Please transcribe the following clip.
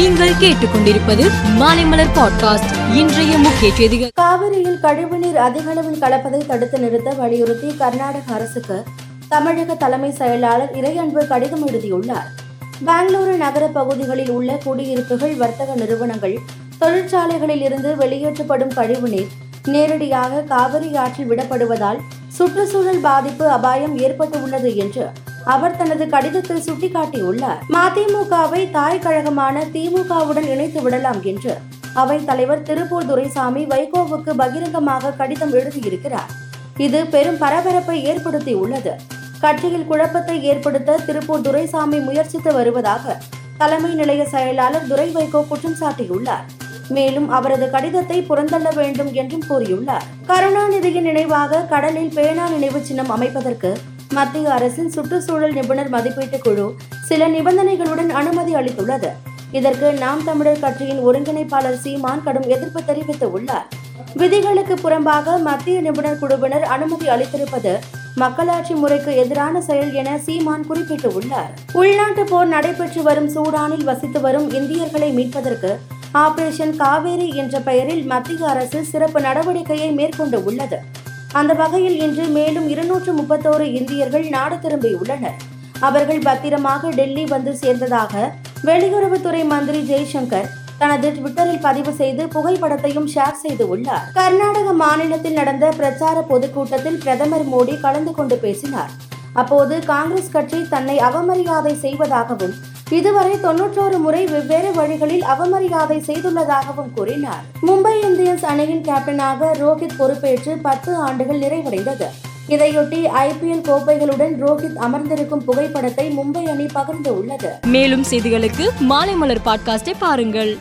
நீங்கள் கேட்டுக்கொண்டிருப்பது மாலைமலர் பாட்காஸ்ட். இன்றைய முக்கிய செய்திகள். காவிரியில் கழிவுநீர் அதிக அளவில் கலப்பதை தடுத்து நிறுத்த வலியுறுத்தி கர்நாடக அரசுக்கு தமிழக தலைமை செயலாளர் இறையன்பு கடிதம் எழுதியுள்ளார். பெங்களூரு நகர பகுதிகளில் உள்ள குடியிருப்புகள் வர்த்தக நிறுவனங்கள் தொழிற்சாலைகளில் இருந்து வெளியேற்றப்படும் கழிவுநீர் நேரடியாக காவிரி ஆற்றில் விடப்படுவதால் சுற்றுச்சூழல் பாதிப்பு அபாயம் ஏற்பட்டுள்ளது என்று அவர் தனது கடிதத்தில் சுட்டிக்காட்டியுள்ளார் மதிமுகவை தாய் கழகமான திமுகவுடன் இணைத்து விடலாம் என்று. அவைத் தலைவர் திருப்பூர் துரைசாமி வைகோவுக்கு பகிரங்கமாக கடிதம் எழுதியிருக்கிறார். இது பெரும் பரபரப்பை ஏற்படுத்தியுள்ளது. கட்சியில் குழப்பத்தை ஏற்படுத்த திருப்பூர் துரைசாமி முயற்சித்து வருவதாக தலைமை நிலைய செயலாளர் துரை வைகோ குற்றம் சாட்டியுள்ளார். மேலும் அவரது கடிதத்தை புறந்தள்ள வேண்டும் என்றும் கூறியுள்ளார். கருணாநிதியின் நினைவாக கடலில் பேனா நினைவு சின்னம் அமைப்பதற்கு மத்திய அரசின் சுற்றுச்சூழல் நிபுணர் மதிப்பீட்டு குழு சில நிபந்தனைகளுடன் அனுமதி அளித்துள்ளது. இதற்கு நாம் தமிழர் கட்சியின் ஒருங்கிணைப்பாளர் சீமான் கடும் எதிர்ப்பு தெரிவித்துள்ளார். விதிகளுக்கு புறம்பாக மத்திய நிபுணர் குழுவினர் அனுமதி அளித்திருப்பது மக்களாட்சி முறைக்கு எதிரான செயல் என சீமான் குறிப்பிட்டுள்ளார். உள்நாட்டு போர் நடைபெற்று வரும் சூடானில் வசித்து வரும் இந்தியர்களை மீட்பதற்கு ஆபரேஷன் காவேரி என்ற பெயரில் மத்திய அரசு சிறப்பு நடவடிக்கையை மேற்கொண்டு உள்ளது. அந்த வகையில் இன்று மேலும் இருநூற்று முப்பத்தோரு இந்தியர்கள் நாடு திரும்பியுள்ளனர் அவர்கள் பத்திரமாக டெல்லி வந்து சேர்ந்ததாக வெளியுறவுத்துறை மந்திரி ஜெய்சங்கர் தனது ட்விட்டரில் பதிவு செய்து புகைப்படத்தையும் ஷேர் செய்து உள்ளார். கர்நாடக மாநிலத்தில் நடந்த பிரச்சார பொதுக்கூட்டத்தில் பிரதமர் மோடி கலந்து கொண்டு பேசினார். அப்போது காங்கிரஸ் கட்சி தன்னை அவமரியாதை செய்வதாகவும் இதுவரை தொன்னூற்றோரு முறை வெவ்வேறு வழிகளில் அவமரியாதை செய்துள்ளதாகவும் கூறினார். மும்பை இந்தியன்ஸ் அணியின் கேப்டனாக ரோஹித் பொறுப்பேற்று பத்து ஆண்டுகள் நிறைவடைந்தது. இதையொட்டி ஐபிஎல் கோப்பைகளுடன் ரோஹித் அமர்ந்திருக்கும் புகைப்படத்தை மும்பை அணி பகிர்ந்து உள்ளது. மேலும் செய்திகளுக்கு மாலைமலர் பாட்காஸ்டை பாருங்கள்.